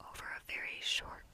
over a very short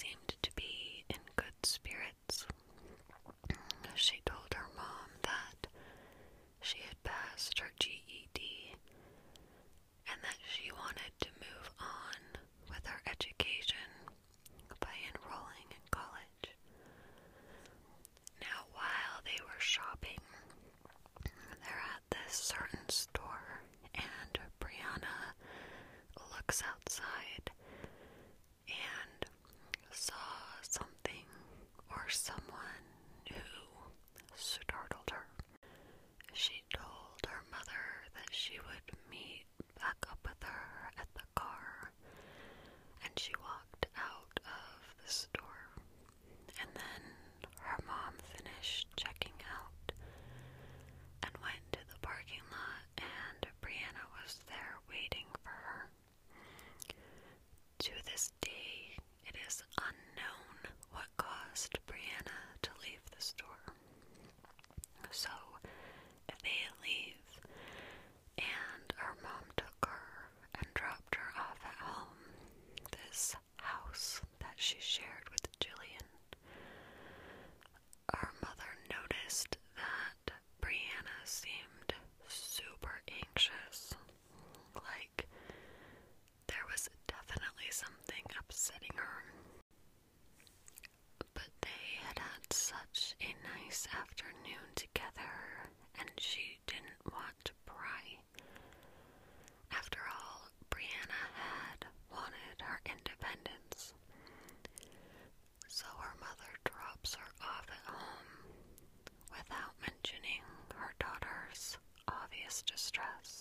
seemed to be in good spirits. She told her mom that she had passed her GED that she shared with distress.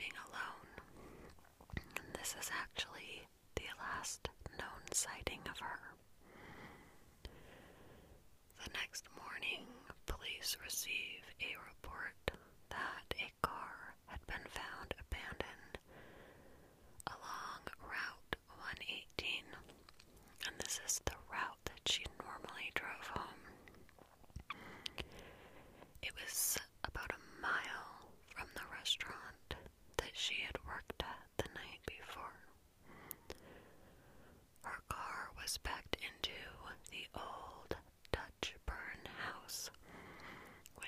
Alone, alone. This is actually the last known sighting of her. The next morning, police receive a report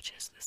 Just. the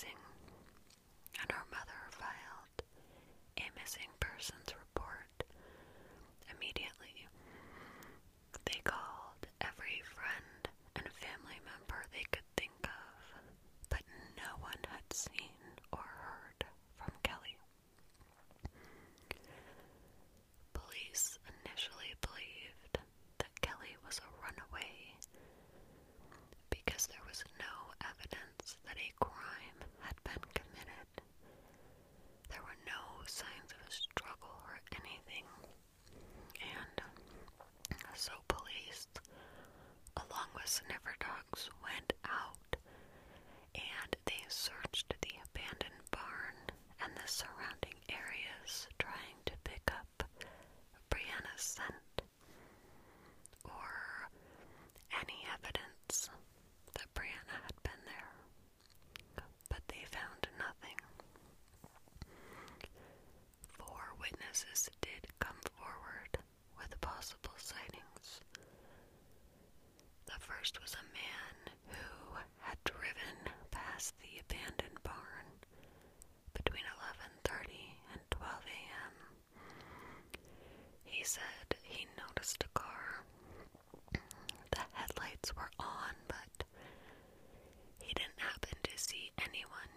missing, and her mother filed a missing persons report. Immediately, they called Sniffer dogs went first was a man who had driven past the abandoned barn between 11:30 and 12 a.m. He said he noticed a car. The headlights were on, but he didn't happen to see anyone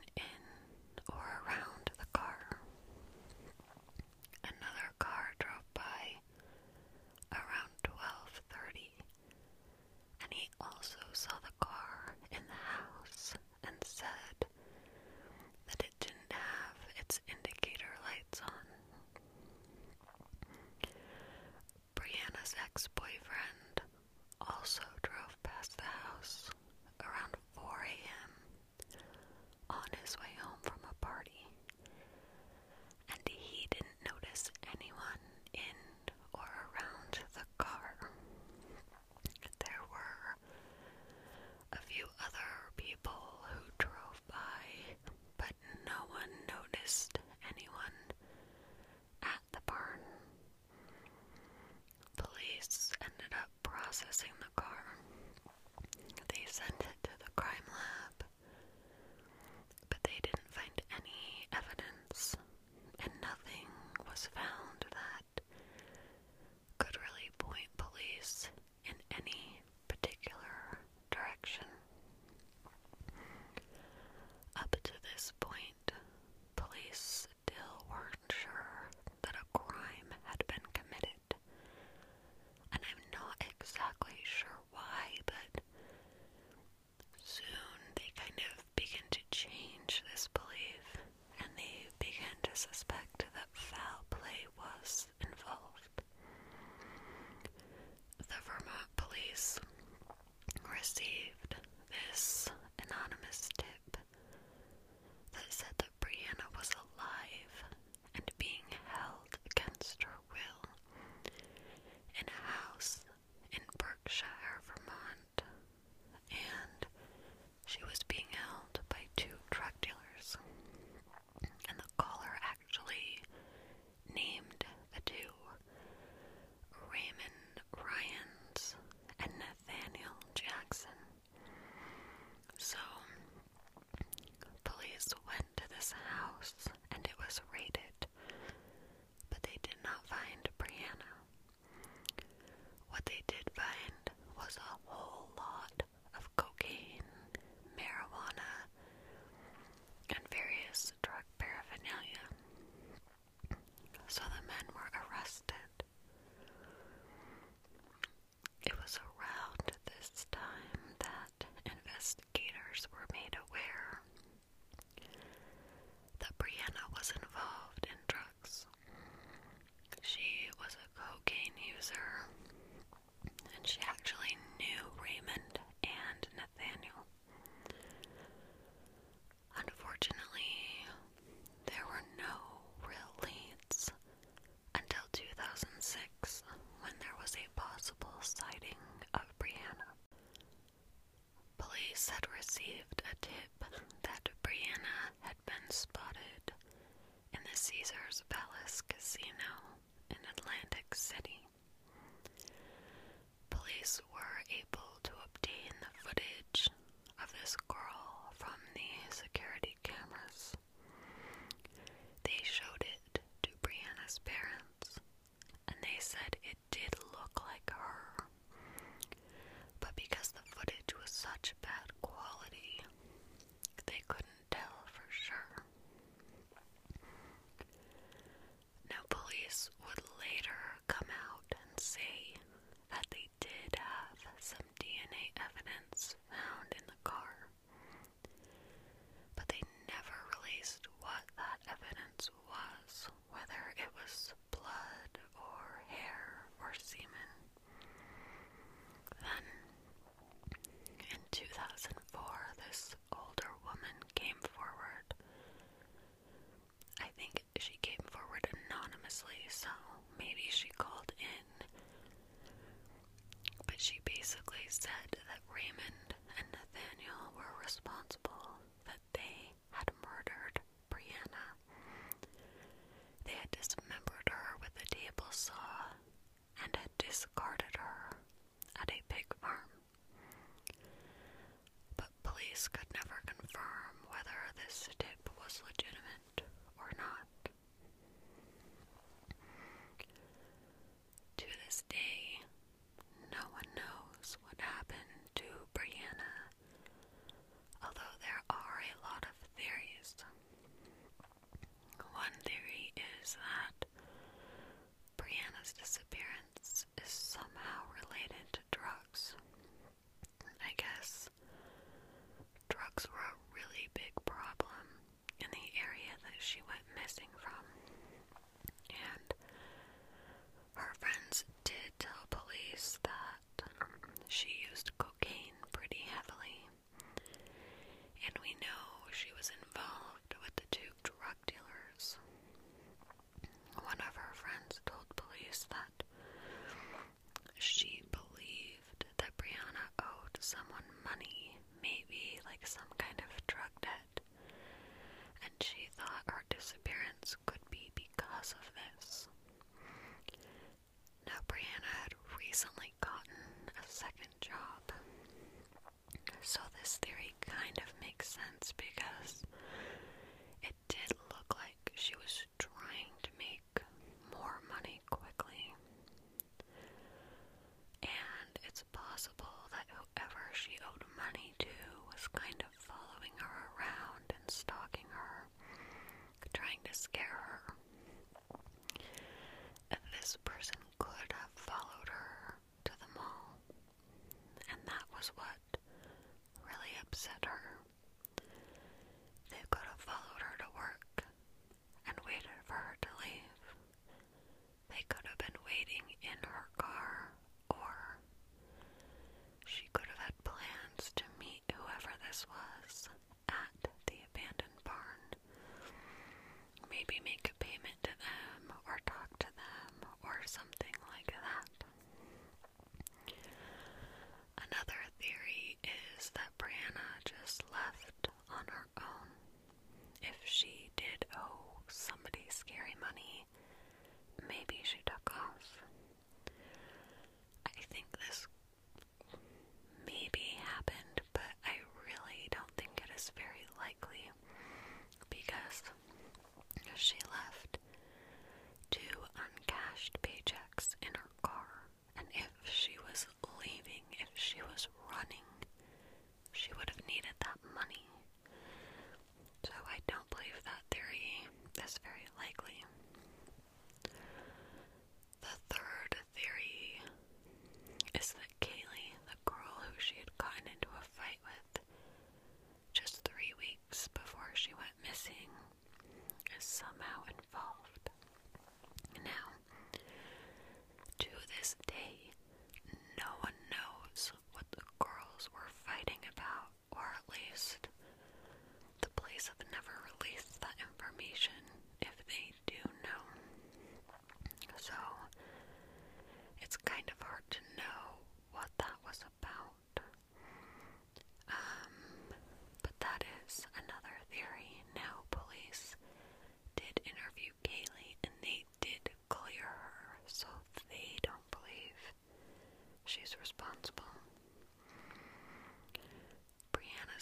police could never confirm whether this tip was legitimate or not. To this day, no one knows what happened to Brianna, although there are a lot of theories. One theory is that. she went. recently gotten a second job. So, this theory kind of makes sense because maybe make a payment to them or talk to them or something like that. Another theory is that Brianna just left on her own. If she did owe somebody scary money, maybe she took off. I think this Sheila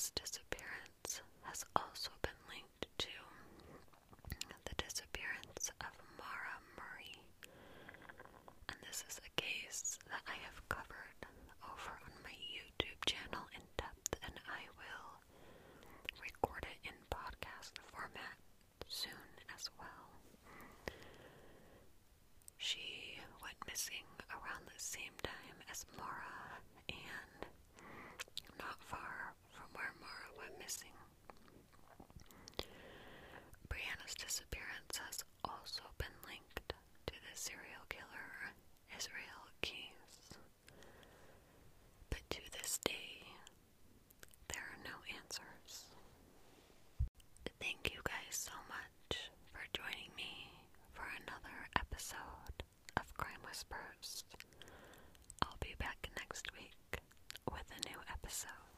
Disappearance has also been linked to the disappearance of Maura Murray. And this is a case that I have covered over on my YouTube channel in depth, and I will record it in podcast format soon as well. She went missing around the same time as Maura missing. Brianna's disappearance has also been linked to the serial killer Israel Keyes. But to this day, there are no answers. Thank you guys so much for joining me for another episode of Crime Whispers. I'll be back next week with a new episode.